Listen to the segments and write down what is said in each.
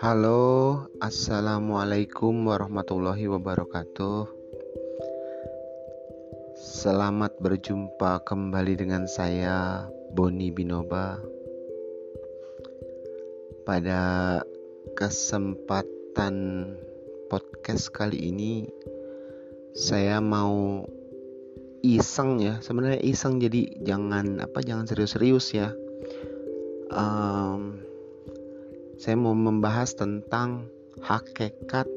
Halo, assalamualaikum warahmatullahi wabarakatuh. Selamat berjumpa kembali dengan saya, Boni Binoba. Pada kesempatan podcast kali ini, saya mau iseng ya. Sebenarnya iseng, jadi jangan apa, jangan serius-serius ya. Um, saya mau membahas tentang hakikat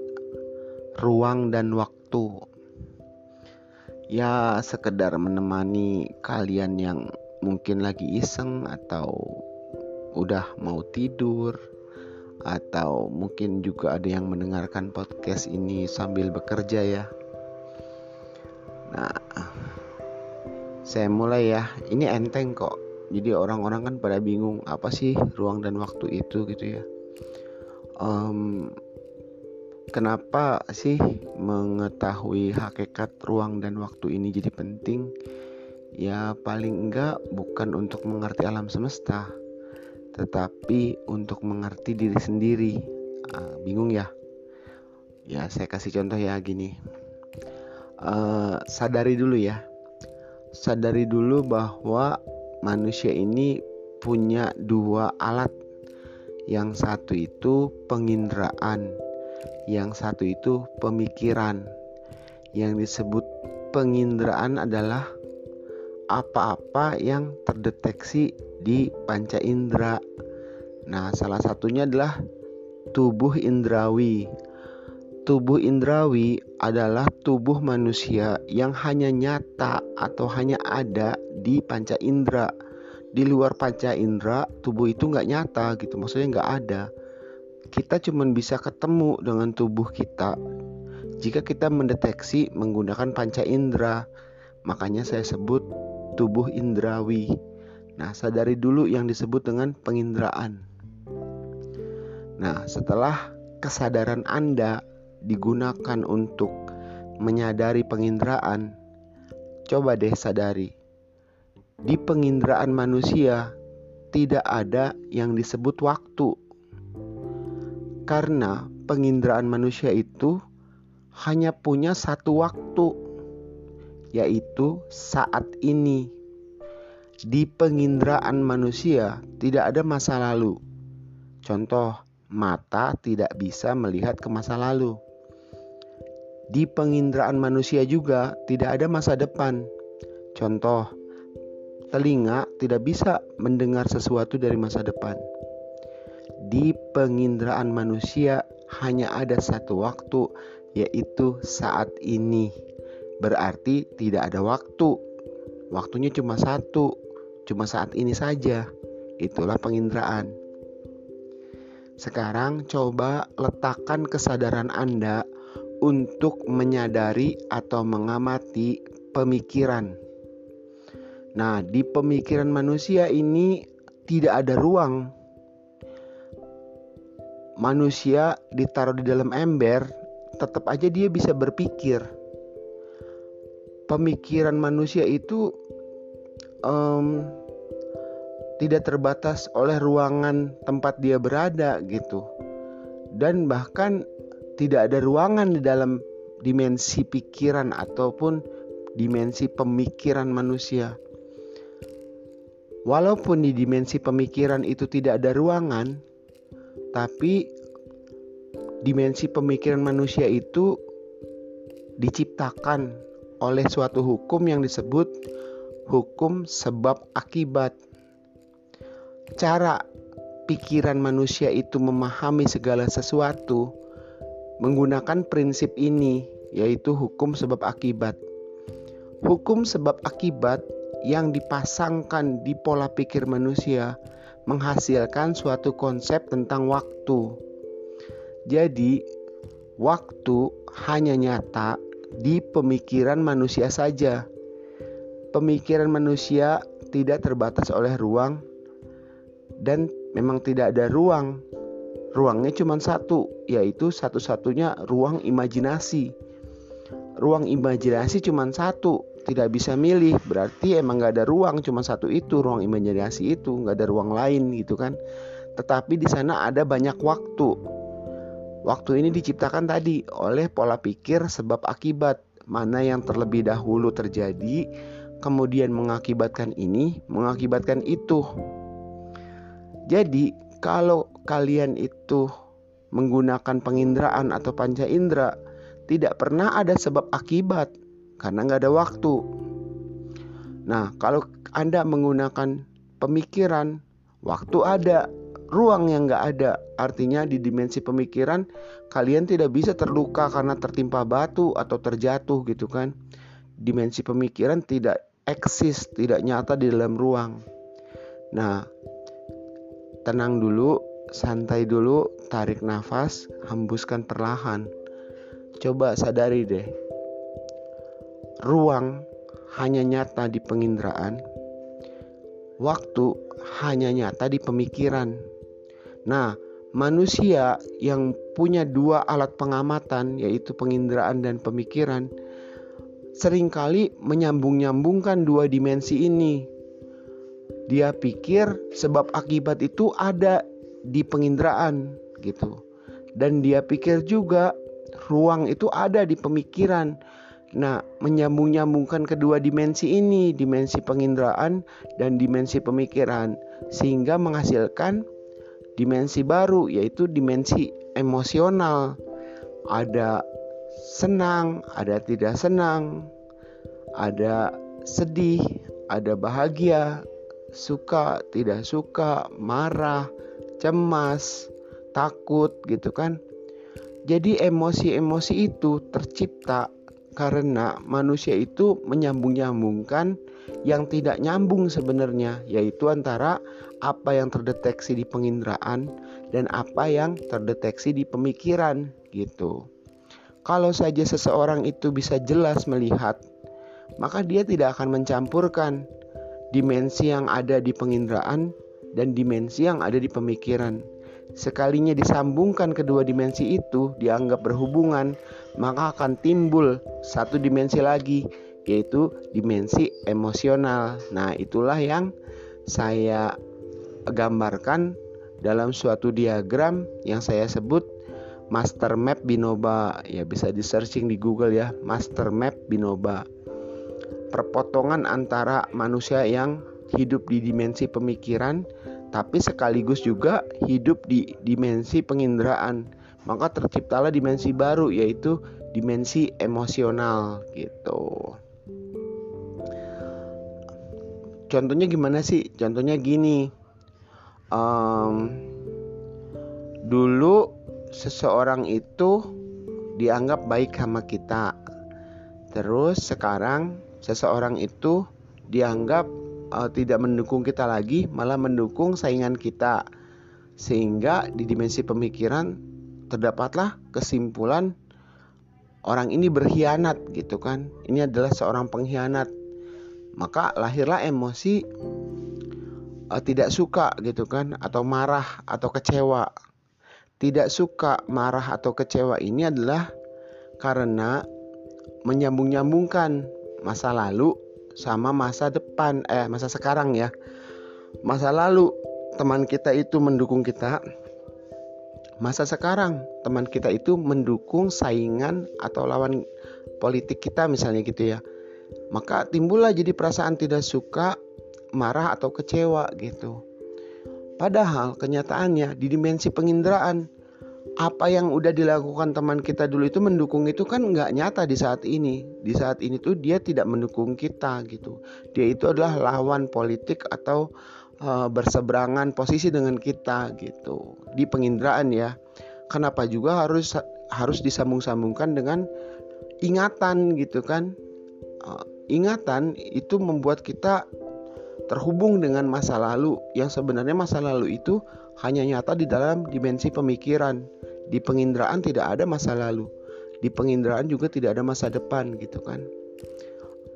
ruang dan waktu. Ya, sekedar menemani kalian yang mungkin lagi iseng atau udah mau tidur atau mungkin juga ada yang mendengarkan podcast ini sambil bekerja ya. Nah, saya mulai ya. Ini enteng kok. Jadi orang-orang kan pada bingung apa sih ruang dan waktu itu gitu ya um, kenapa sih mengetahui hakikat ruang dan waktu ini jadi penting? Ya paling enggak bukan untuk mengerti alam semesta, tetapi untuk mengerti diri sendiri. Uh, bingung ya? Ya saya kasih contoh ya gini. Uh, sadari dulu ya, sadari dulu bahwa manusia ini punya dua alat yang satu itu penginderaan, yang satu itu pemikiran. Yang disebut penginderaan adalah apa-apa yang terdeteksi di panca indera. Nah, salah satunya adalah tubuh indrawi. Tubuh indrawi adalah tubuh manusia yang hanya nyata atau hanya ada di panca indera di luar panca indera tubuh itu nggak nyata gitu. Maksudnya nggak ada. Kita cuma bisa ketemu dengan tubuh kita. Jika kita mendeteksi menggunakan panca indera makanya saya sebut tubuh indrawi. Nah sadari dulu yang disebut dengan penginderaan. Nah setelah kesadaran anda digunakan untuk menyadari penginderaan coba deh sadari di penginderaan manusia tidak ada yang disebut waktu. Karena penginderaan manusia itu hanya punya satu waktu, yaitu saat ini. Di penginderaan manusia tidak ada masa lalu. Contoh, mata tidak bisa melihat ke masa lalu. Di penginderaan manusia juga tidak ada masa depan. Contoh, telinga tidak bisa mendengar sesuatu dari masa depan. Di penginderaan manusia hanya ada satu waktu, yaitu saat ini. Berarti tidak ada waktu. Waktunya cuma satu, cuma saat ini saja. Itulah penginderaan. Sekarang coba letakkan kesadaran Anda untuk menyadari atau mengamati pemikiran Nah, di pemikiran manusia ini tidak ada ruang. Manusia ditaruh di dalam ember, tetap aja dia bisa berpikir. Pemikiran manusia itu um, tidak terbatas oleh ruangan tempat dia berada, gitu, dan bahkan tidak ada ruangan di dalam dimensi pikiran ataupun dimensi pemikiran manusia. Walaupun di dimensi pemikiran itu tidak ada ruangan, tapi dimensi pemikiran manusia itu diciptakan oleh suatu hukum yang disebut hukum sebab akibat. Cara pikiran manusia itu memahami segala sesuatu menggunakan prinsip ini, yaitu hukum sebab akibat. Hukum sebab akibat yang dipasangkan di pola pikir manusia menghasilkan suatu konsep tentang waktu. Jadi, waktu hanya nyata di pemikiran manusia saja. Pemikiran manusia tidak terbatas oleh ruang dan memang tidak ada ruang. Ruangnya cuma satu, yaitu satu-satunya ruang imajinasi. Ruang imajinasi cuma satu, tidak bisa milih berarti emang nggak ada ruang cuma satu itu ruang imajinasi itu nggak ada ruang lain gitu kan. Tetapi di sana ada banyak waktu. Waktu ini diciptakan tadi oleh pola pikir sebab akibat, mana yang terlebih dahulu terjadi, kemudian mengakibatkan ini, mengakibatkan itu. Jadi, kalau kalian itu menggunakan penginderaan atau panca indera, tidak pernah ada sebab akibat karena nggak ada waktu. Nah, kalau Anda menggunakan pemikiran, waktu ada, ruang yang nggak ada. Artinya di dimensi pemikiran kalian tidak bisa terluka karena tertimpa batu atau terjatuh gitu kan. Dimensi pemikiran tidak eksis, tidak nyata di dalam ruang. Nah, tenang dulu, santai dulu, tarik nafas, hembuskan perlahan. Coba sadari deh. Ruang hanya nyata di penginderaan. Waktu hanya nyata di pemikiran. Nah, manusia yang punya dua alat pengamatan yaitu penginderaan dan pemikiran sering kali menyambung-nyambungkan dua dimensi ini. Dia pikir sebab akibat itu ada di penginderaan gitu. Dan dia pikir juga ruang itu ada di pemikiran. Nah, menyambung-nyambungkan kedua dimensi ini, dimensi penginderaan dan dimensi pemikiran, sehingga menghasilkan dimensi baru yaitu dimensi emosional. Ada senang, ada tidak senang, ada sedih, ada bahagia, suka, tidak suka, marah, cemas, takut gitu kan. Jadi emosi-emosi itu tercipta karena manusia itu menyambung-nyambungkan yang tidak nyambung sebenarnya yaitu antara apa yang terdeteksi di penginderaan dan apa yang terdeteksi di pemikiran gitu. Kalau saja seseorang itu bisa jelas melihat, maka dia tidak akan mencampurkan dimensi yang ada di penginderaan dan dimensi yang ada di pemikiran. Sekalinya disambungkan kedua dimensi itu dianggap berhubungan, maka akan timbul satu dimensi lagi, yaitu dimensi emosional. Nah, itulah yang saya gambarkan dalam suatu diagram yang saya sebut master map binoba. Ya, bisa di searching di Google ya, master map binoba. Perpotongan antara manusia yang hidup di dimensi pemikiran tapi sekaligus juga hidup di dimensi penginderaan. Maka terciptalah dimensi baru yaitu dimensi emosional gitu. Contohnya gimana sih? Contohnya gini. Um, dulu seseorang itu dianggap baik sama kita. Terus sekarang seseorang itu dianggap uh, tidak mendukung kita lagi, malah mendukung saingan kita. Sehingga di dimensi pemikiran terdapatlah kesimpulan orang ini berkhianat gitu kan. Ini adalah seorang pengkhianat. Maka lahirlah emosi uh, tidak suka gitu kan atau marah atau kecewa. Tidak suka, marah atau kecewa ini adalah karena menyambung-nyambungkan masa lalu sama masa depan eh masa sekarang ya masa lalu teman kita itu mendukung kita masa sekarang teman kita itu mendukung saingan atau lawan politik kita misalnya gitu ya maka timbullah jadi perasaan tidak suka marah atau kecewa gitu padahal kenyataannya di dimensi penginderaan apa yang udah dilakukan teman kita dulu itu mendukung itu kan nggak nyata di saat ini. Di saat ini tuh dia tidak mendukung kita gitu. Dia itu adalah lawan politik atau uh, berseberangan posisi dengan kita gitu. Di penginderaan ya. Kenapa juga harus harus disambung-sambungkan dengan ingatan gitu kan? Uh, ingatan itu membuat kita terhubung dengan masa lalu yang sebenarnya masa lalu itu hanya nyata di dalam dimensi pemikiran. Di penginderaan tidak ada masa lalu. Di penginderaan juga tidak ada masa depan gitu kan.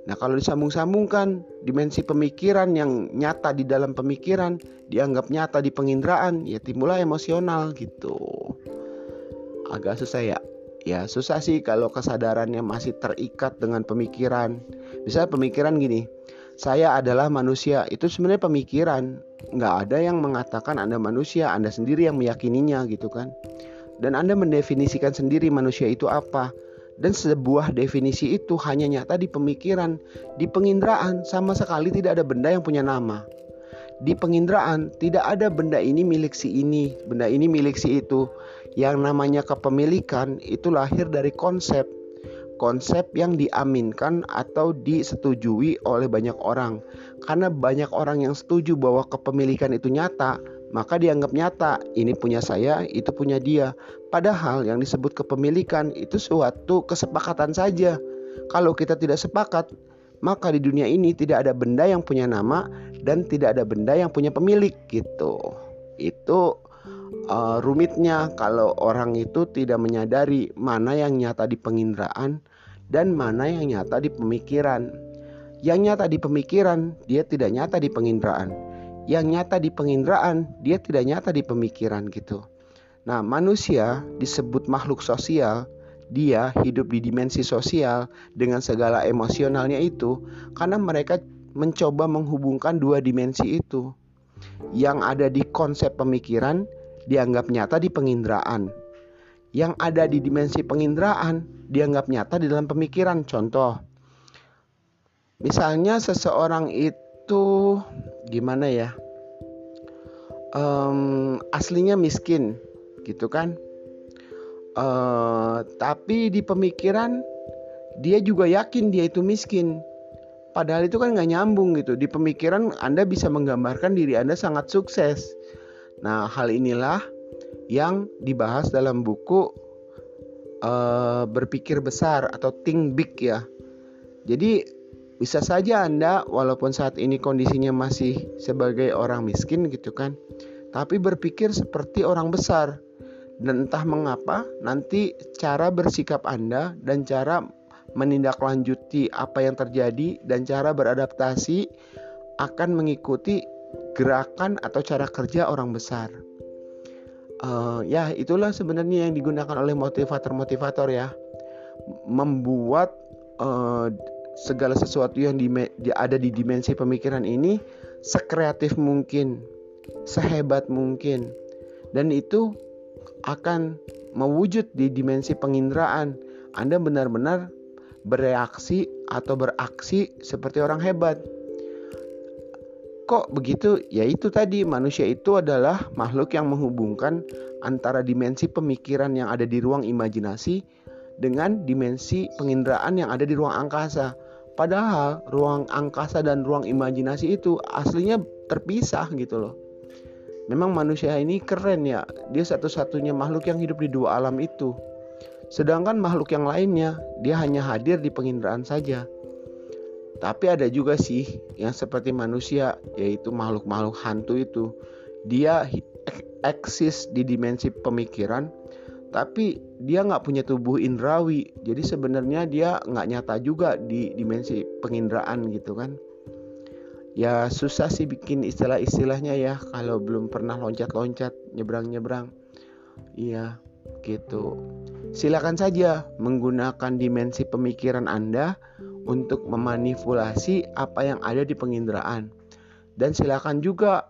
Nah, kalau disambung-sambungkan dimensi pemikiran yang nyata di dalam pemikiran dianggap nyata di penginderaan, ya timbullah emosional gitu. Agak susah ya. Ya, susah sih kalau kesadarannya masih terikat dengan pemikiran. Bisa pemikiran gini, saya adalah manusia itu sebenarnya pemikiran nggak ada yang mengatakan anda manusia anda sendiri yang meyakininya gitu kan dan Anda mendefinisikan sendiri manusia itu apa. Dan sebuah definisi itu hanya nyata di pemikiran, di penginderaan sama sekali tidak ada benda yang punya nama. Di penginderaan tidak ada benda ini milik si ini, benda ini milik si itu. Yang namanya kepemilikan itu lahir dari konsep. Konsep yang diaminkan atau disetujui oleh banyak orang. Karena banyak orang yang setuju bahwa kepemilikan itu nyata, maka dianggap nyata ini punya saya, itu punya dia. Padahal yang disebut kepemilikan itu suatu kesepakatan saja. Kalau kita tidak sepakat, maka di dunia ini tidak ada benda yang punya nama dan tidak ada benda yang punya pemilik gitu. Itu uh, rumitnya kalau orang itu tidak menyadari mana yang nyata di penginderaan dan mana yang nyata di pemikiran. Yang nyata di pemikiran, dia tidak nyata di penginderaan yang nyata di penginderaan, dia tidak nyata di pemikiran gitu. Nah, manusia disebut makhluk sosial, dia hidup di dimensi sosial dengan segala emosionalnya itu karena mereka mencoba menghubungkan dua dimensi itu. Yang ada di konsep pemikiran dianggap nyata di penginderaan. Yang ada di dimensi penginderaan dianggap nyata di dalam pemikiran. Contoh, misalnya seseorang itu itu gimana ya? Um, aslinya miskin gitu kan? Uh, tapi di pemikiran dia juga yakin dia itu miskin. Padahal itu kan nggak nyambung gitu. Di pemikiran anda bisa menggambarkan diri anda sangat sukses. Nah hal inilah yang dibahas dalam buku uh, berpikir besar atau think big ya. Jadi bisa saja Anda walaupun saat ini kondisinya masih sebagai orang miskin gitu kan, tapi berpikir seperti orang besar. Dan entah mengapa nanti cara bersikap Anda dan cara menindaklanjuti apa yang terjadi dan cara beradaptasi akan mengikuti gerakan atau cara kerja orang besar. Uh, ya itulah sebenarnya yang digunakan oleh motivator-motivator ya, membuat uh, segala sesuatu yang di, ada di dimensi pemikiran ini sekreatif mungkin, sehebat mungkin. Dan itu akan mewujud di dimensi penginderaan. Anda benar-benar bereaksi atau beraksi seperti orang hebat. Kok begitu? Ya itu tadi manusia itu adalah makhluk yang menghubungkan antara dimensi pemikiran yang ada di ruang imajinasi dengan dimensi penginderaan yang ada di ruang angkasa. Padahal ruang angkasa dan ruang imajinasi itu aslinya terpisah gitu loh. Memang manusia ini keren ya, dia satu-satunya makhluk yang hidup di dua alam itu. Sedangkan makhluk yang lainnya, dia hanya hadir di penginderaan saja. Tapi ada juga sih yang seperti manusia, yaitu makhluk-makhluk hantu itu. Dia eksis di dimensi pemikiran, tapi dia nggak punya tubuh indrawi. Jadi sebenarnya dia nggak nyata juga di dimensi penginderaan gitu kan. Ya susah sih bikin istilah-istilahnya ya kalau belum pernah loncat-loncat nyebrang-nyebrang. Iya gitu. Silakan saja menggunakan dimensi pemikiran Anda untuk memanipulasi apa yang ada di penginderaan. Dan silakan juga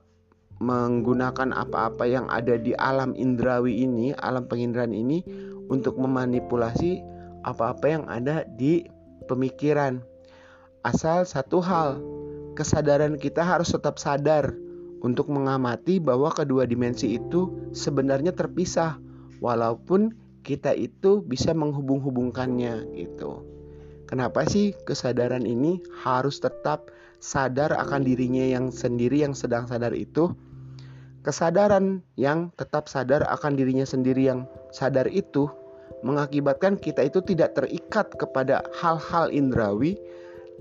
menggunakan apa-apa yang ada di alam indrawi ini, alam penginderaan ini untuk memanipulasi apa-apa yang ada di pemikiran. Asal satu hal, kesadaran kita harus tetap sadar untuk mengamati bahwa kedua dimensi itu sebenarnya terpisah walaupun kita itu bisa menghubung-hubungkannya gitu. Kenapa sih kesadaran ini harus tetap sadar akan dirinya yang sendiri yang sedang sadar itu? Kesadaran yang tetap sadar akan dirinya sendiri yang sadar itu mengakibatkan kita itu tidak terikat kepada hal-hal indrawi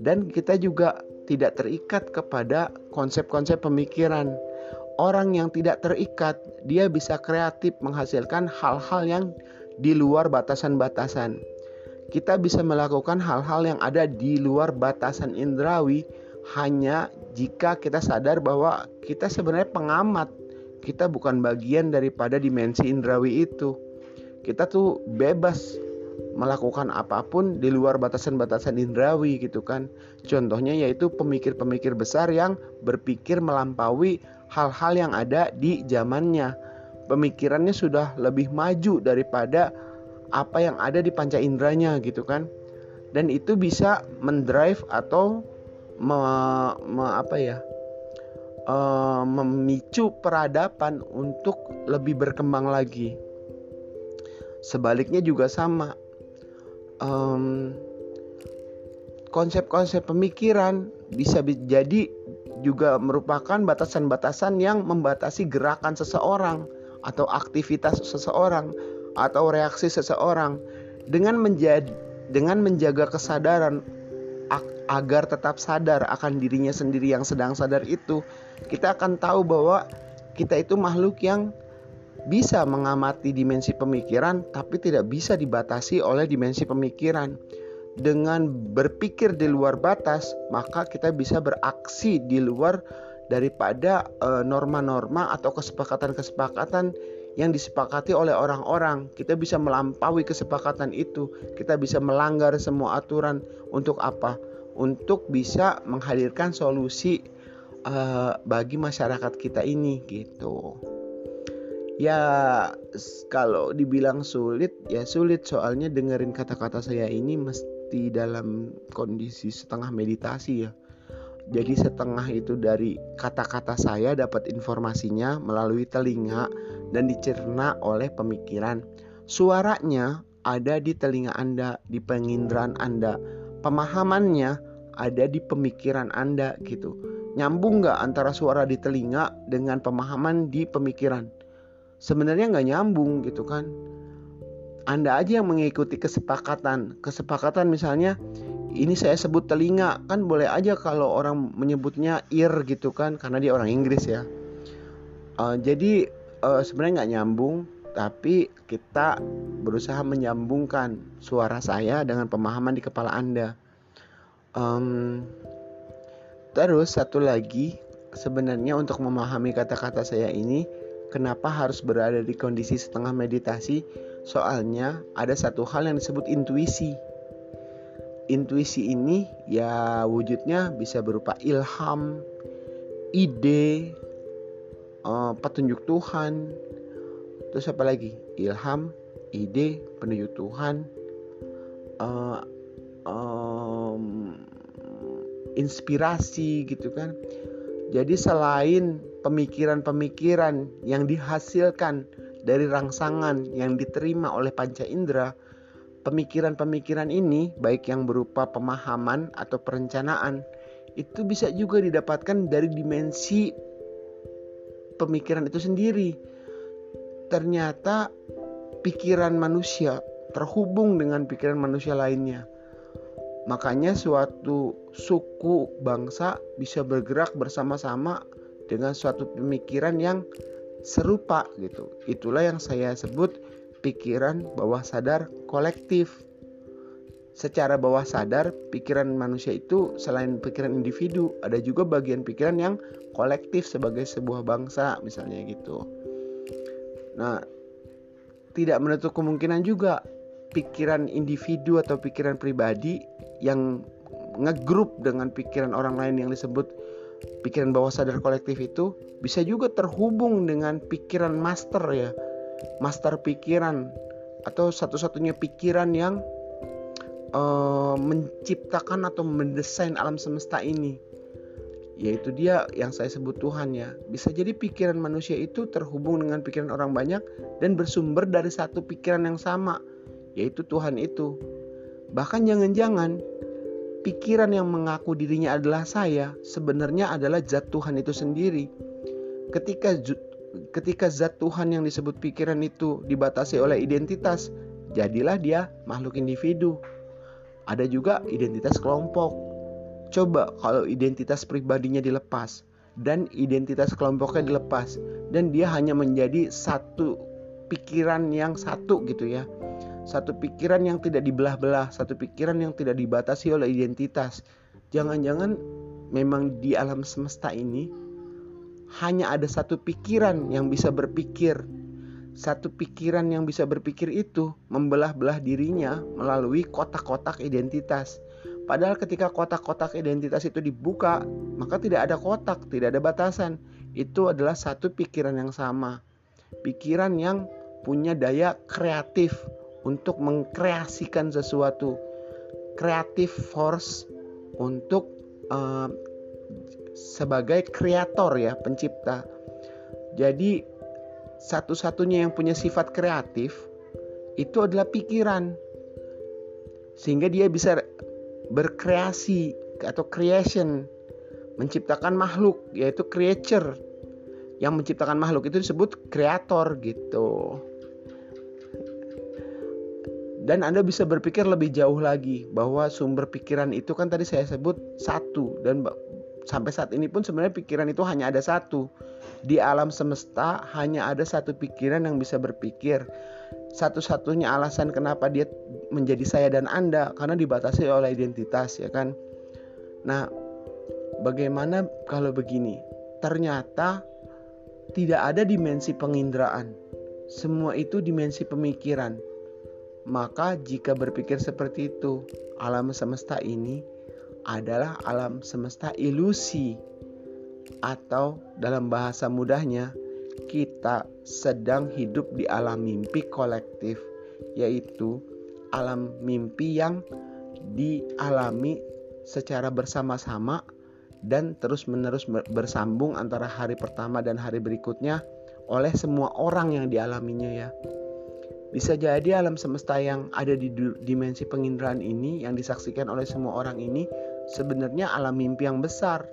dan kita juga tidak terikat kepada konsep-konsep pemikiran. Orang yang tidak terikat, dia bisa kreatif menghasilkan hal-hal yang di luar batasan-batasan. Kita bisa melakukan hal-hal yang ada di luar batasan indrawi hanya jika kita sadar bahwa kita sebenarnya pengamat kita bukan bagian daripada dimensi indrawi itu. Kita tuh bebas melakukan apa pun di luar batasan-batasan indrawi gitu kan. Contohnya yaitu pemikir-pemikir besar yang berpikir melampaui hal-hal yang ada di zamannya. pemikirannya sudah lebih maju daripada apa yang ada di panca inderanya gitu kan dan itu bisa mendrive atau me, me, apa ya uh, memicu peradaban untuk lebih berkembang lagi. Sebaliknya juga sama. Um, konsep-konsep pemikiran bisa jadi juga merupakan batasan-batasan yang membatasi gerakan seseorang atau aktivitas seseorang atau reaksi seseorang dengan menjadi dengan menjaga kesadaran agar tetap sadar akan dirinya sendiri yang sedang sadar itu kita akan tahu bahwa kita itu makhluk yang bisa mengamati dimensi pemikiran tapi tidak bisa dibatasi oleh dimensi pemikiran. Dengan berpikir di luar batas maka kita bisa beraksi di luar daripada eh, norma-norma atau kesepakatan-kesepakatan yang disepakati oleh orang-orang. Kita bisa melampaui kesepakatan itu. Kita bisa melanggar semua aturan untuk apa? Untuk bisa menghadirkan solusi uh, bagi masyarakat kita ini gitu. Ya kalau dibilang sulit ya sulit soalnya dengerin kata-kata saya ini mesti dalam kondisi setengah meditasi ya jadi setengah itu dari kata-kata saya dapat informasinya melalui telinga dan dicerna oleh pemikiran. Suaranya ada di telinga Anda, di penginderaan Anda. Pemahamannya ada di pemikiran Anda gitu. Nyambung nggak antara suara di telinga dengan pemahaman di pemikiran? Sebenarnya nggak nyambung gitu kan. Anda aja yang mengikuti kesepakatan. Kesepakatan misalnya ini saya sebut telinga kan boleh aja kalau orang menyebutnya ear gitu kan karena dia orang Inggris ya uh, jadi uh, sebenarnya nggak nyambung tapi kita berusaha menyambungkan suara saya dengan pemahaman di kepala anda. Um, terus satu lagi sebenarnya untuk memahami kata-kata saya ini kenapa harus berada di kondisi setengah meditasi? Soalnya ada satu hal yang disebut intuisi. Intuisi ini ya wujudnya bisa berupa ilham, ide, uh, petunjuk Tuhan. Terus apa lagi? Ilham, ide, petunjuk Tuhan, uh, um, inspirasi gitu kan. Jadi selain pemikiran-pemikiran yang dihasilkan dari rangsangan yang diterima oleh panca indera, pemikiran-pemikiran ini, baik yang berupa pemahaman atau perencanaan, itu bisa juga didapatkan dari dimensi pemikiran itu sendiri. Ternyata pikiran manusia terhubung dengan pikiran manusia lainnya. Makanya suatu suku bangsa bisa bergerak bersama-sama dengan suatu pemikiran yang serupa gitu. Itulah yang saya sebut pikiran bawah sadar kolektif. Secara bawah sadar, pikiran manusia itu selain pikiran individu, ada juga bagian pikiran yang kolektif sebagai sebuah bangsa, misalnya gitu. Nah, tidak menutup kemungkinan juga pikiran individu atau pikiran pribadi yang ngegrup dengan pikiran orang lain yang disebut pikiran bawah sadar kolektif itu bisa juga terhubung dengan pikiran master ya master pikiran atau satu-satunya pikiran yang uh, menciptakan atau mendesain alam semesta ini. Yaitu dia yang saya sebut Tuhan ya. Bisa jadi pikiran manusia itu terhubung dengan pikiran orang banyak dan bersumber dari satu pikiran yang sama yaitu Tuhan itu. Bahkan jangan-jangan pikiran yang mengaku dirinya adalah saya sebenarnya adalah zat Tuhan itu sendiri. Ketika ketika zat Tuhan yang disebut pikiran itu dibatasi oleh identitas, jadilah dia makhluk individu. Ada juga identitas kelompok. Coba kalau identitas pribadinya dilepas dan identitas kelompoknya dilepas dan dia hanya menjadi satu pikiran yang satu gitu ya. Satu pikiran yang tidak dibelah-belah, satu pikiran yang tidak dibatasi oleh identitas. Jangan-jangan memang di alam semesta ini hanya ada satu pikiran yang bisa berpikir. Satu pikiran yang bisa berpikir itu membelah-belah dirinya melalui kotak-kotak identitas. Padahal ketika kotak-kotak identitas itu dibuka, maka tidak ada kotak, tidak ada batasan. Itu adalah satu pikiran yang sama. pikiran yang punya daya kreatif untuk mengkreasikan sesuatu, kreatif force untuk uh, sebagai kreator ya, pencipta. Jadi satu-satunya yang punya sifat kreatif itu adalah pikiran. Sehingga dia bisa berkreasi atau creation, menciptakan makhluk yaitu creature. Yang menciptakan makhluk itu disebut kreator gitu. Dan Anda bisa berpikir lebih jauh lagi bahwa sumber pikiran itu kan tadi saya sebut satu dan sampai saat ini pun sebenarnya pikiran itu hanya ada satu. Di alam semesta hanya ada satu pikiran yang bisa berpikir. Satu-satunya alasan kenapa dia menjadi saya dan Anda karena dibatasi oleh identitas ya kan. Nah, bagaimana kalau begini? Ternyata tidak ada dimensi penginderaan. Semua itu dimensi pemikiran. Maka jika berpikir seperti itu, alam semesta ini adalah alam semesta ilusi atau dalam bahasa mudahnya kita sedang hidup di alam mimpi kolektif yaitu alam mimpi yang dialami secara bersama-sama dan terus-menerus bersambung antara hari pertama dan hari berikutnya oleh semua orang yang dialaminya ya. Bisa jadi alam semesta yang ada di dimensi penginderaan ini yang disaksikan oleh semua orang ini sebenarnya alam mimpi yang besar.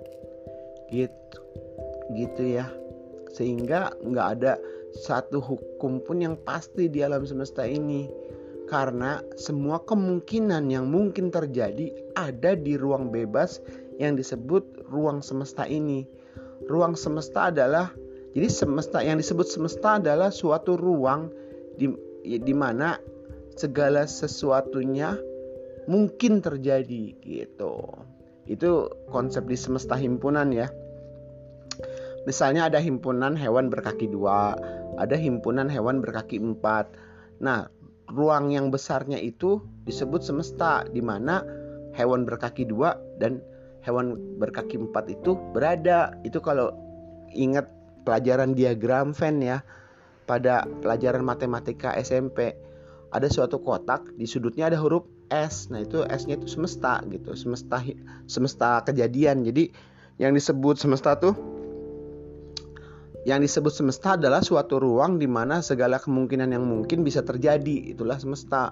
Gitu. Gitu ya. Sehingga nggak ada satu hukum pun yang pasti di alam semesta ini. Karena semua kemungkinan yang mungkin terjadi ada di ruang bebas yang disebut ruang semesta ini. Ruang semesta adalah jadi semesta yang disebut semesta adalah suatu ruang di di mana segala sesuatunya mungkin terjadi gitu. Itu konsep di semesta himpunan ya. Misalnya ada himpunan hewan berkaki dua, ada himpunan hewan berkaki empat. Nah, ruang yang besarnya itu disebut semesta, di mana hewan berkaki dua dan hewan berkaki empat itu berada. Itu kalau ingat pelajaran diagram Venn ya pada pelajaran matematika SMP ada suatu kotak di sudutnya ada huruf S. Nah, itu S-nya itu semesta gitu, semesta semesta kejadian. Jadi yang disebut semesta tuh yang disebut semesta adalah suatu ruang di mana segala kemungkinan yang mungkin bisa terjadi. Itulah semesta.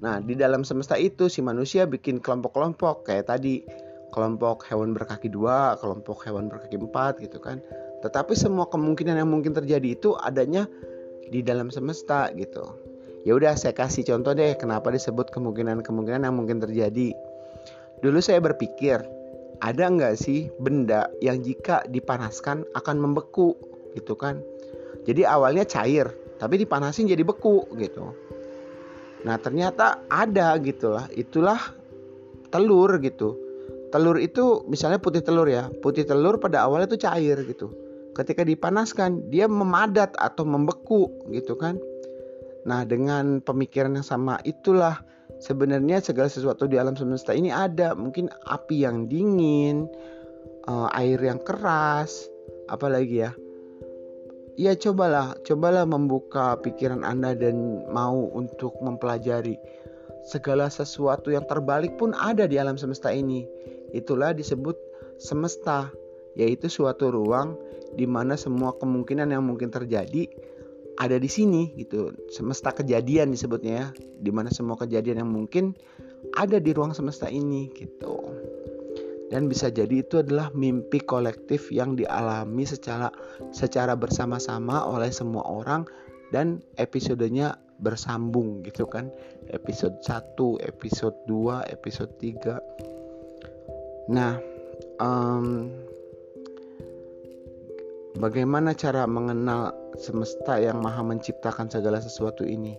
Nah, di dalam semesta itu si manusia bikin kelompok-kelompok kayak tadi kelompok hewan berkaki dua, kelompok hewan berkaki empat gitu kan. Tetapi semua kemungkinan yang mungkin terjadi itu adanya di dalam semesta gitu. Ya udah saya kasih contoh deh kenapa disebut kemungkinan-kemungkinan yang mungkin terjadi. Dulu saya berpikir, ada nggak sih benda yang jika dipanaskan akan membeku gitu kan? Jadi awalnya cair, tapi dipanasin jadi beku gitu. Nah ternyata ada gitulah, itulah telur gitu. Telur itu misalnya putih telur ya, putih telur pada awalnya itu cair gitu ketika dipanaskan dia memadat atau membeku gitu kan. Nah, dengan pemikiran yang sama itulah sebenarnya segala sesuatu di alam semesta ini ada. Mungkin api yang dingin, uh, air yang keras, apalagi ya. Ya cobalah, cobalah membuka pikiran Anda dan mau untuk mempelajari segala sesuatu yang terbalik pun ada di alam semesta ini. Itulah disebut semesta yaitu suatu ruang di mana semua kemungkinan yang mungkin terjadi ada di sini gitu. Semesta kejadian disebutnya ya, di mana semua kejadian yang mungkin ada di ruang semesta ini gitu. Dan bisa jadi itu adalah mimpi kolektif yang dialami secara secara bersama-sama oleh semua orang dan episodenya bersambung gitu kan. Episode 1, episode 2, episode 3. Nah, um, Bagaimana cara mengenal semesta yang maha menciptakan segala sesuatu ini?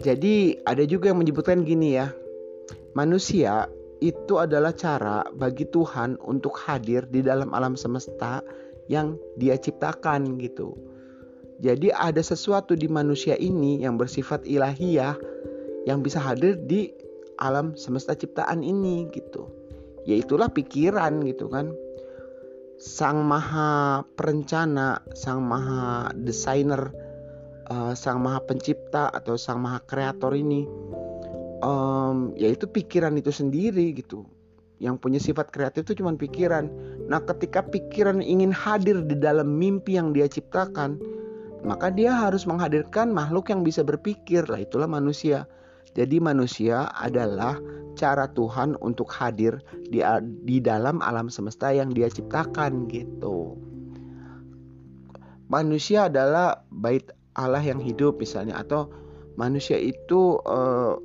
Jadi ada juga yang menyebutkan gini ya. Manusia itu adalah cara bagi Tuhan untuk hadir di dalam alam semesta yang dia ciptakan gitu. Jadi ada sesuatu di manusia ini yang bersifat ilahiyah yang bisa hadir di alam semesta ciptaan ini gitu. Yaitulah pikiran gitu kan sang maha perencana, sang maha desainer, uh, sang maha pencipta atau sang maha kreator ini, um, yaitu pikiran itu sendiri gitu. Yang punya sifat kreatif itu cuma pikiran. Nah, ketika pikiran ingin hadir di dalam mimpi yang dia ciptakan, maka dia harus menghadirkan makhluk yang bisa berpikir. Lah itulah manusia. Jadi manusia adalah cara Tuhan untuk hadir di di dalam alam semesta yang Dia ciptakan gitu. Manusia adalah bait Allah yang hidup misalnya atau manusia itu uh,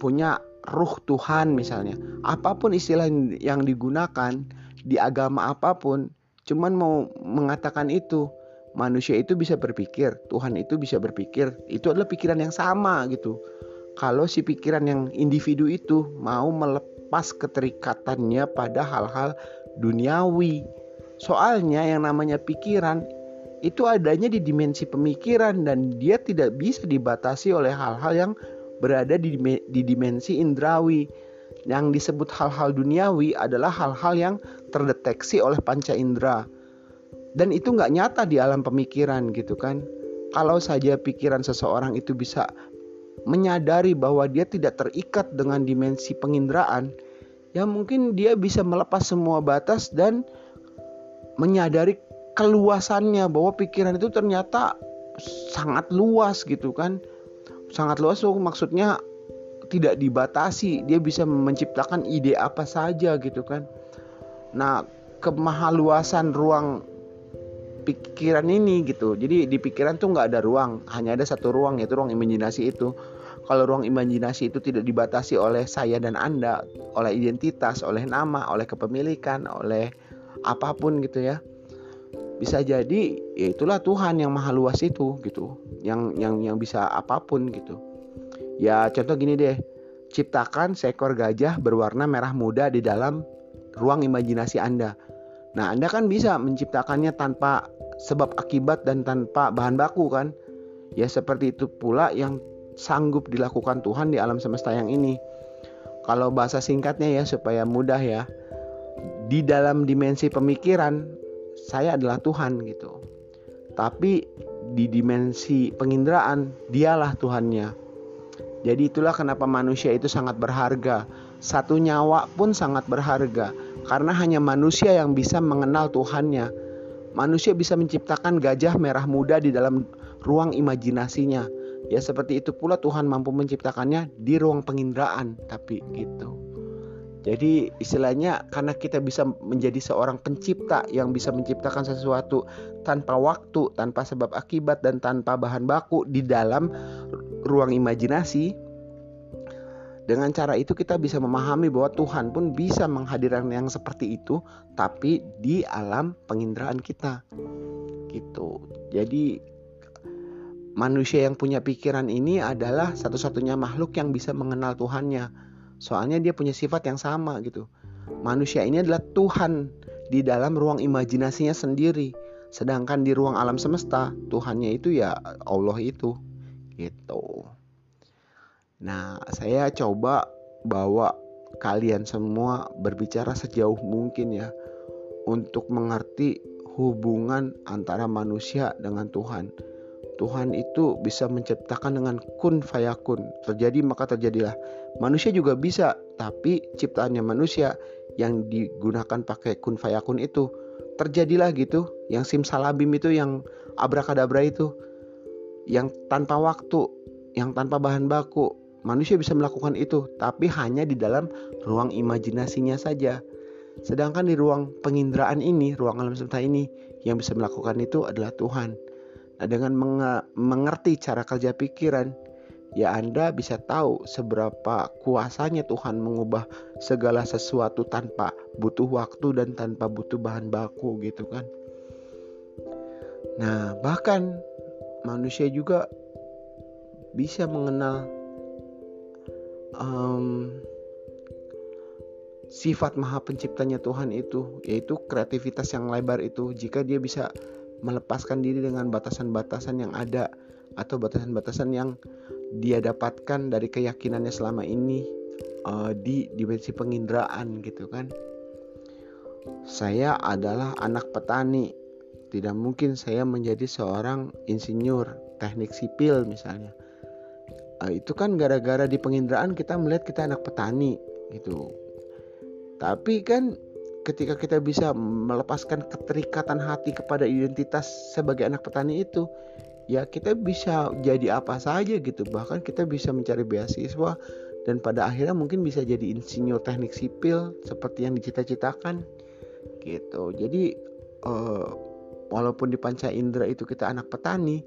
punya ruh Tuhan misalnya. Apa pun istilah yang digunakan di agama apa pun, cuman mau mengatakan itu manusia itu bisa berpikir, Tuhan itu bisa berpikir, itu adalah pikiran yang sama gitu kalau si pikiran yang individu itu mau melepas keterikatannya pada hal-hal duniawi. Soalnya yang namanya pikiran itu adanya di dimensi pemikiran dan dia tidak bisa dibatasi oleh hal-hal yang berada di, di dimensi indrawi. Yang disebut hal-hal duniawi adalah hal-hal yang terdeteksi oleh panca indera. Dan itu nggak nyata di alam pemikiran gitu kan. Kalau saja pikiran seseorang itu bisa menyadari bahwa dia tidak terikat dengan dimensi penginderaan, ya mungkin dia bisa melepas semua batas dan menyadari keluasannya bahwa pikiran itu ternyata sangat luas gitu kan. Sangat luas tuh maksudnya tidak dibatasi, dia bisa menciptakan ide apa saja gitu kan. Nah, kemahaluasan ruang pikiran ini gitu. Jadi di pikiran tuh nggak ada ruang, hanya ada satu ruang yaitu ruang imajinasi itu. Kalau ruang imajinasi itu tidak dibatasi oleh saya dan Anda, oleh identitas, oleh nama, oleh kepemilikan, oleh apa pun gitu ya. Bisa jadi ya itulah Tuhan yang maha luas itu gitu. Yang yang yang bisa apa pun gitu. Ya contoh gini deh. Ciptakan seekor gajah berwarna merah muda di dalam ruang imajinasi Anda Nah, Anda kan bisa menciptakannya tanpa sebab akibat dan tanpa bahan baku kan? Ya seperti itu pula yang sanggup dilakukan Tuhan di alam semesta yang ini. Kalau bahasa singkatnya ya supaya mudah ya. Di dalam dimensi pemikiran saya adalah Tuhan gitu. Tapi di dimensi penginderaan dialah Tuhannya. Jadi itulah kenapa manusia itu sangat berharga. Satu nyawa pun sangat berharga karena hanya manusia yang bisa mengenal Tuhannya. Manusia bisa menciptakan gajah merah muda di dalam ruang imajinasinya. Ya seperti itu pula Tuhan mampu menciptakannya di ruang penginderaan, tapi gitu. Jadi istilahnya karena kita bisa menjadi seorang pencipta yang bisa menciptakan sesuatu tanpa waktu, tanpa sebab akibat dan tanpa bahan baku di dalam ruang imajinasi, dengan cara itu kita bisa memahami bahwa Tuhan pun bisa menghadirkan yang seperti itu tapi di alam penginderaan kita. Gitu. Jadi manusia yang punya pikiran ini adalah satu-satunya makhluk yang bisa mengenal Tuhannya. Soalnya dia punya sifat yang sama gitu. Manusia ini adalah Tuhan di dalam ruang imajinasinya sendiri. Sedangkan di ruang alam semesta, Tuhannya itu ya Allah itu. Gitu. Nah, saya coba bawa kalian semua berbicara sejauh mungkin ya untuk mengerti hubungan antara manusia dengan Tuhan. Tuhan itu bisa menciptakan dengan kun fayakun. Terjadi maka terjadilah. Manusia juga bisa, tapi ciptaannya manusia yang digunakan pakai kun fayakun itu terjadilah gitu. Yang simsalabim itu yang abrakadabra itu yang tanpa waktu, yang tanpa bahan baku, Manusia bisa melakukan itu, tapi hanya di dalam ruang imajinasinya saja. Sedangkan di ruang penginderaan ini, ruang alam semesta ini, yang bisa melakukan itu adalah Tuhan. Dengan mengerti cara kerja pikiran, ya Anda bisa tahu seberapa kuasanya Tuhan mengubah segala sesuatu tanpa butuh waktu dan tanpa butuh bahan baku gitu kan. Nah, bahkan manusia juga bisa mengenal um, sifat maha penciptanya Tuhan itu yaitu kreativitas yang lebar itu jika dia bisa melepaskan diri dengan batasan-batasan yang ada atau batasan-batasan yang dia dapatkan dari keyakinannya selama ini uh, di dimensi penginderaan gitu kan saya adalah anak petani. Tidak mungkin saya menjadi seorang insinyur teknik sipil misalnya. Uh, itu kan gara-gara di penginderaan kita melihat kita anak petani gitu. Tapi kan ketika kita bisa melepaskan keterikatan hati kepada identitas sebagai anak petani itu, ya kita bisa jadi apa saja gitu. Bahkan kita bisa mencari beasiswa dan pada akhirnya mungkin bisa jadi insinyur teknik sipil seperti yang dicita-citakan gitu jadi uh, walaupun di panca indera itu kita anak petani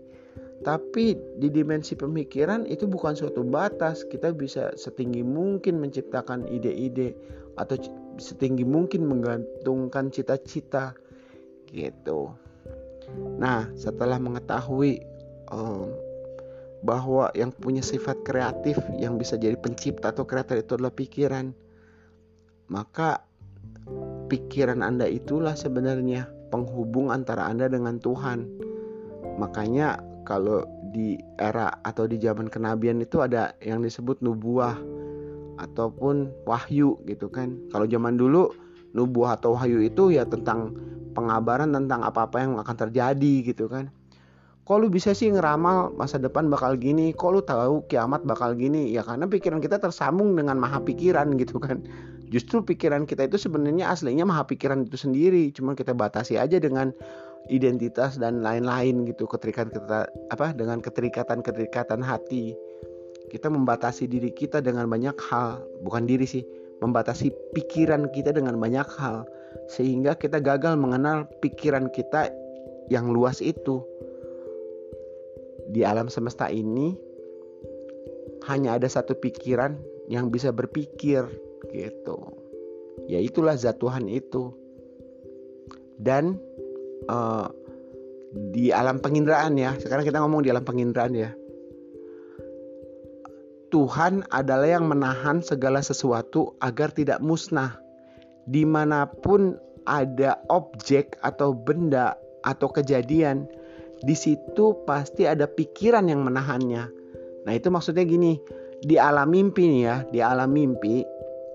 tapi di dimensi pemikiran itu bukan suatu batas kita bisa setinggi mungkin menciptakan ide-ide atau setinggi mungkin menggantungkan cita-cita gitu nah setelah mengetahui um, bahwa yang punya sifat kreatif yang bisa jadi pencipta atau kreator itu adalah pikiran maka pikiran Anda itulah sebenarnya penghubung antara Anda dengan Tuhan. Makanya kalau di era atau di zaman kenabian itu ada yang disebut nubuah ataupun wahyu gitu kan. Kalau zaman dulu nubuah atau wahyu itu ya tentang pengabaran tentang apa-apa yang akan terjadi gitu kan. Kok lu bisa sih ngeramal masa depan bakal gini? Kok lu tahu kiamat bakal gini? Ya karena pikiran kita tersambung dengan maha pikiran gitu kan justru pikiran kita itu sebenarnya aslinya maha pikiran itu sendiri cuma kita batasi aja dengan identitas dan lain-lain gitu keterikatan apa dengan keterikatan keterikatan hati kita membatasi diri kita dengan banyak hal bukan diri sih membatasi pikiran kita dengan banyak hal sehingga kita gagal mengenal pikiran kita yang luas itu. Di alam semesta ini hanya ada satu pikiran yang bisa berpikir gitu. Ya itulah zat Tuhan itu. Dan uh, di alam penginderaan ya sekarang kita ngomong di alam penginderaan ya Tuhan adalah yang menahan segala sesuatu agar tidak musnah di mana pun ada objek atau benda atau kejadian di situ pasti ada pikiran yang menahannya nah itu maksudnya gini di alam mimpi nih ya di alam mimpi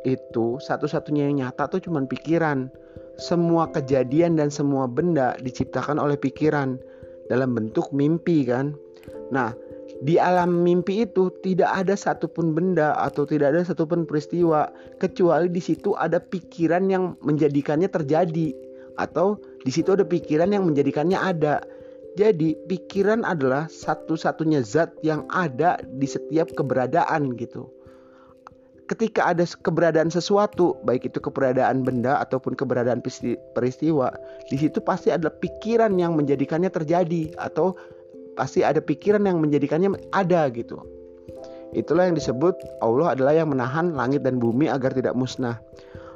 itu satu-satunya yang nyata tuh cuman pikiran. Semua kejadian dan semua benda diciptakan oleh pikiran dalam bentuk mimpi kan. Nah, di alam mimpi itu tidak ada satupun benda atau tidak ada satupun peristiwa kecuali di situ ada pikiran yang menjadikannya terjadi atau di situ ada pikiran yang menjadikannya ada. Jadi, pikiran adalah satu-satunya zat yang ada di setiap keberadaan gitu ketika ada keberadaan sesuatu, baik itu keberadaan benda ataupun keberadaan peristiwa, di situ pasti ada pikiran yang menjadikannya terjadi atau pasti ada pikiran yang menjadikannya ada gitu. Itulah yang disebut Allah adalah yang menahan langit dan bumi agar tidak musnah.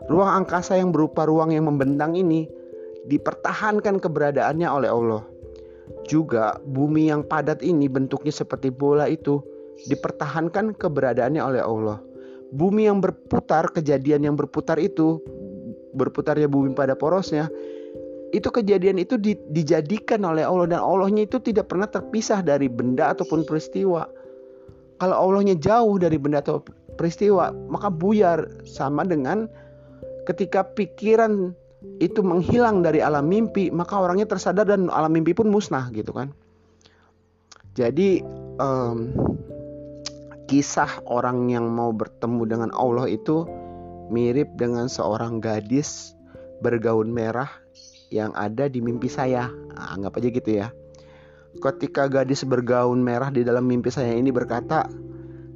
Ruang angkasa yang berupa ruang yang membentang ini dipertahankan keberadaannya oleh Allah. Juga bumi yang padat ini bentuknya seperti bola itu dipertahankan keberadaannya oleh Allah bumi yang berputar, kejadian yang berputar itu, berputarnya bumi pada porosnya, itu kejadian itu di, dijadikan oleh Allah dan Allahnya itu tidak pernah terpisah dari benda ataupun peristiwa. Kalau Allahnya jauh dari benda atau peristiwa, maka buyar sama dengan ketika pikiran itu menghilang dari alam mimpi, maka orangnya tersadar dan alam mimpi pun musnah gitu kan. Jadi um, kisah orang yang mau bertemu dengan Allah itu mirip dengan seorang gadis bergaun merah yang ada di mimpi saya. Nah, anggap aja gitu ya. Ketika gadis bergaun merah di dalam mimpi saya ini berkata,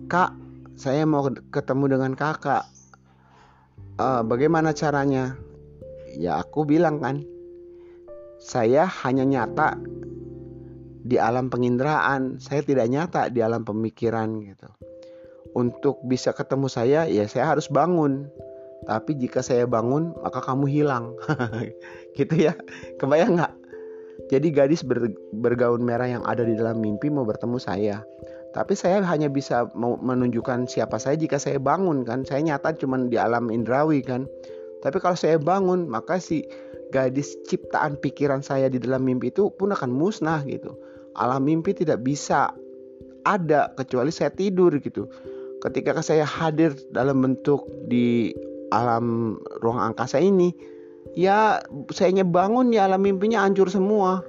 "Kak, saya mau ketemu dengan kakak. Uh, bagaimana caranya?" Ya aku bilang kan, saya hanya nyata di alam penginderaan, saya tidak nyata di alam pemikiran gitu untuk bisa ketemu saya ya saya harus bangun tapi jika saya bangun maka kamu hilang gitu ya. Kebayang nggak? Jadi gadis ber, bergaun merah yang ada di dalam mimpi mau bertemu saya. Tapi saya hanya bisa menunjukkan siapa saya jika saya bangun kan. Saya nyata cuman di alam indrawi kan. Tapi kalau saya bangun maka si gadis ciptaan pikiran saya di dalam mimpi itu pun akan musnah gitu. Alam mimpi tidak bisa ada kecuali saya tidur gitu. Ketika saya hadir dalam bentuk di alam ruang angkasa ini ya saya bangun ya alam mimpinya hancur semua.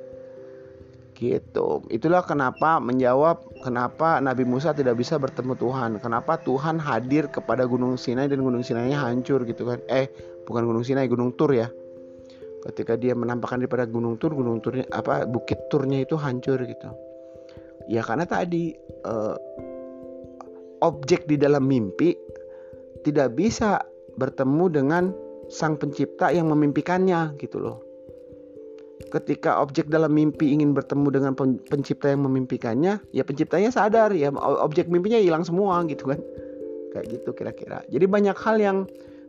Gitu. Itulah kenapa menjawab kenapa Nabi Musa tidak bisa bertemu Tuhan? Kenapa Tuhan hadir kepada Gunung Sinai dan Gunung Sinai hancur gitu kan? Eh bukan Gunung Sinai Gunung Tur ya. Ketika dia menampakkan daripada Gunung Tur Gunung Turnya apa Bukit Turnya itu hancur gitu. Ya karena tadi eh, objek di dalam mimpi tidak bisa bertemu dengan sang pencipta yang memimpikannya gitu loh ketika objek dalam mimpi ingin bertemu dengan pencipta yang memimpikannya, ya penciptanya sadar ya objek mimpinya hilang semua gitu kan. Kayak gitu kira-kira. Jadi banyak hal yang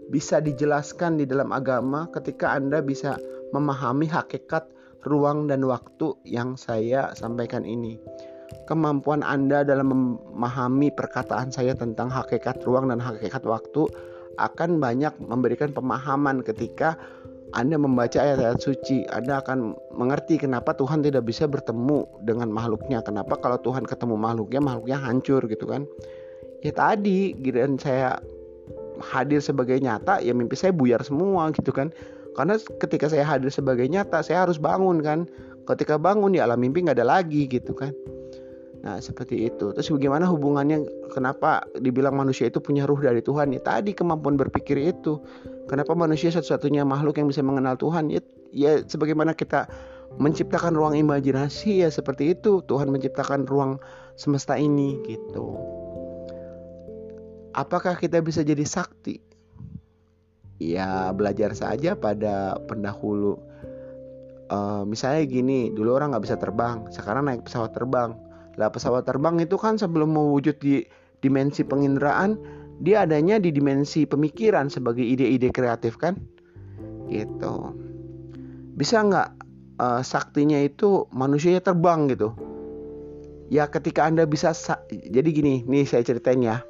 bisa dijelaskan di dalam agama ketika Anda bisa memahami hakikat ruang dan waktu yang saya sampaikan ini. Kemampuan Anda dalam memahami perkataan saya tentang hakikat ruang dan hakikat waktu akan banyak memberikan pemahaman ketika anda membaca ayat-ayat suci, Anda akan mengerti kenapa Tuhan tidak bisa bertemu dengan makhluknya. Kenapa kalau Tuhan ketemu makhluknya, makhluknya hancur gitu kan? Ya tadi, giliran saya hadir sebagai nyata, ya mimpi saya buyar semua gitu kan? Karena ketika saya hadir sebagai nyata, saya harus bangun kan? Ketika bangun ya alam mimpi nggak ada lagi gitu kan? Nah seperti itu. Terus bagaimana hubungannya? Kenapa dibilang manusia itu punya ruh dari Tuhan? Ya tadi kemampuan berpikir itu Kenapa manusia satu-satunya makhluk yang bisa mengenal Tuhan? Ya, ya sebagaimana kita menciptakan ruang imajinasi ya seperti itu. Tuhan menciptakan ruang semesta ini gitu. Apakah kita bisa jadi sakti? Ya belajar saja pada pendahulu. Uh, misalnya gini, dulu orang nggak bisa terbang, sekarang naik pesawat terbang. Lah pesawat terbang itu kan sebelum mewujud di dimensi penginderaan dia adanya di dimensi pemikiran sebagai ide-ide kreatif kan? Gitu. Bisa nggak uh, saktinya itu manusianya terbang gitu? Ya ketika anda bisa jadi gini nih saya ceritain ya.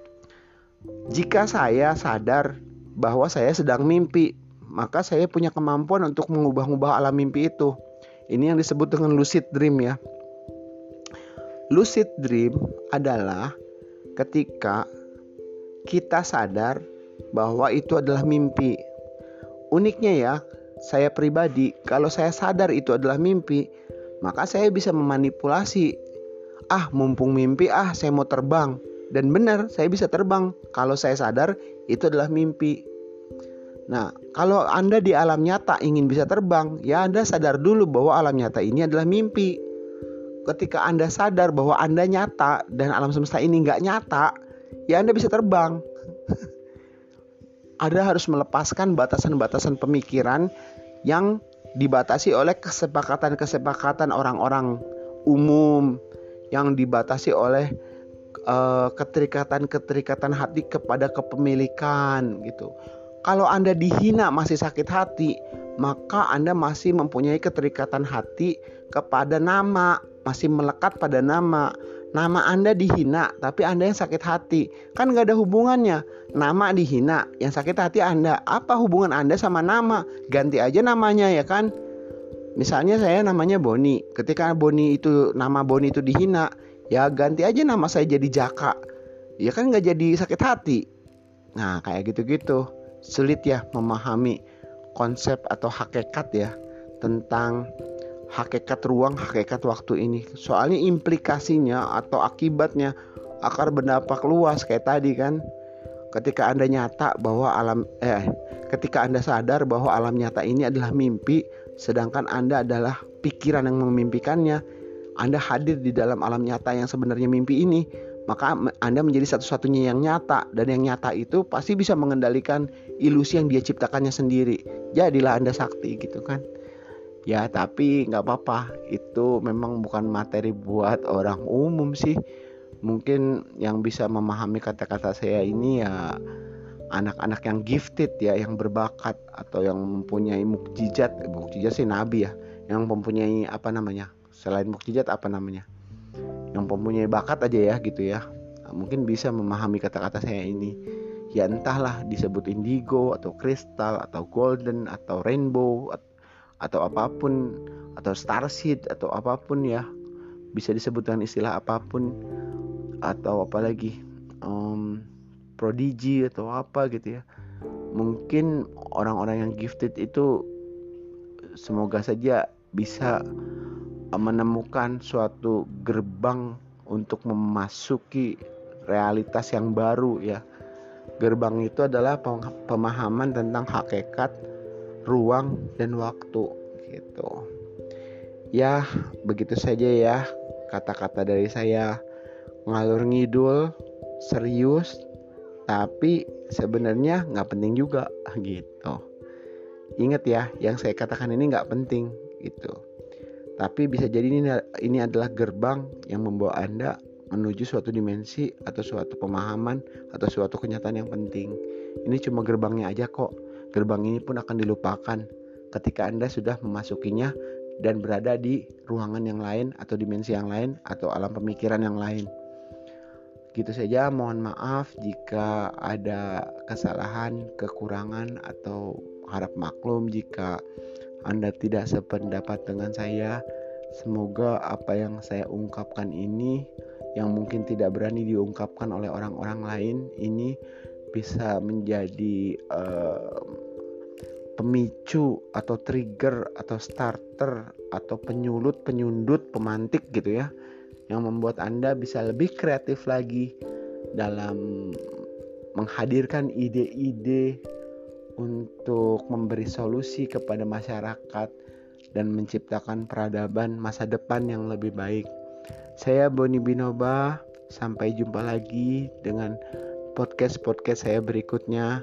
Jika saya sadar bahwa saya sedang mimpi maka saya punya kemampuan untuk mengubah-ubah alam mimpi itu. Ini yang disebut dengan lucid dream ya lucid dream adalah ketika kita sadar bahwa itu adalah mimpi. Uniknya ya, saya pribadi kalau saya sadar itu adalah mimpi, maka saya bisa memanipulasi. Ah, mumpung mimpi, ah saya mau terbang. Dan benar, saya bisa terbang kalau saya sadar itu adalah mimpi. Nah, kalau Anda di alam nyata ingin bisa terbang, ya Anda sadar dulu bahwa alam nyata ini adalah mimpi. Ketika Anda sadar bahwa Anda nyata dan alam semesta ini nggak nyata, ya Anda bisa terbang. Anda harus melepaskan batasan-batasan pemikiran yang dibatasi oleh kesepakatan-kesepakatan orang-orang umum yang dibatasi oleh uh, keterikatan-keterikatan hati kepada kepemilikan gitu. Kalau Anda dihina masih sakit hati, maka Anda masih mempunyai keterikatan hati kepada nama, masih melekat pada nama nama Anda dihina, tapi Anda yang sakit hati. Kan nggak ada hubungannya. Nama dihina, yang sakit hati Anda. Apa hubungan Anda sama nama? Ganti aja namanya ya kan. Misalnya saya namanya Boni. Ketika Boni itu nama Boni itu dihina, ya ganti aja nama saya jadi Jaka. Ya kan nggak jadi sakit hati. Nah kayak gitu-gitu. Sulit ya memahami konsep atau hakikat ya tentang hakikat ruang, hakikat waktu ini. Soalnya implikasinya atau akibatnya akan berdampak luas kayak tadi kan. Ketika Anda nyata bahwa alam eh ketika Anda sadar bahwa alam nyata ini adalah mimpi, sedangkan Anda adalah pikiran yang memimpikannya, Anda hadir di dalam alam nyata yang sebenarnya mimpi ini, maka Anda menjadi satu-satunya yang nyata dan yang nyata itu pasti bisa mengendalikan ilusi yang dia ciptakannya sendiri. Jadilah Anda sakti gitu kan ya tapi nggak apa-apa. Itu memang bukan materi buat orang umum sih. Mungkin yang bisa memahami kata-kata saya ini ya anak-anak yang gifted ya yang berbakat atau yang mempunyai mukjizat. Eh, mukjizat sih nabi ya. Yang mempunyai apa namanya? Selain mukjizat apa namanya? Yang mempunyai bakat aja ya gitu ya. Mungkin bisa memahami kata-kata saya ini. Ya entahlah disebut indigo atau kristal atau golden atau rainbow atau apa pun atau starseed atau apa pun ya bisa disebut dengan istilah apa pun atau apalagi um, prodigy atau apa gitu ya mungkin orang-orang yang gifted itu semoga saja bisa menemukan suatu gerbang untuk memasuki realitas yang baru ya. Gerbang itu adalah pemahaman tentang hakikat, ruang dan waktu gitu. Ya, begitu saja ya kata-kata dari saya ngalur ngidul, serius, tapi sebenarnya nggak penting juga gitu. Ingat ya, yang saya katakan ini nggak penting gitu. Tapi bisa jadi ini ini adalah gerbang yang membawa Anda menuju suatu dimensi atau suatu pemahaman atau suatu kenyataan yang penting. Ini cuma gerbangnya aja kok. Gerbang ini pun akan dilupakan ketika Anda sudah memasukinya dan berada di ruangan yang lain atau dimensi yang lain atau alam pemikiran yang lain. Gitu saja, mohon maaf jika ada kesalahan, kekurangan atau harap maklum jika anda tidak sependapat dengan saya. Semoga apa yang saya ungkapkan ini yang mungkin tidak berani diungkapkan oleh orang-orang lain ini bisa menjadi uh, pemicu atau trigger atau starter atau penyulut, penyundut, pemantik gitu ya yang membuat Anda bisa lebih kreatif lagi dalam menghadirkan ide-ide untuk memberi solusi kepada masyarakat dan menciptakan peradaban masa depan yang lebih baik. Saya Boni Binoba, sampai jumpa lagi dengan podcast-podcast saya berikutnya.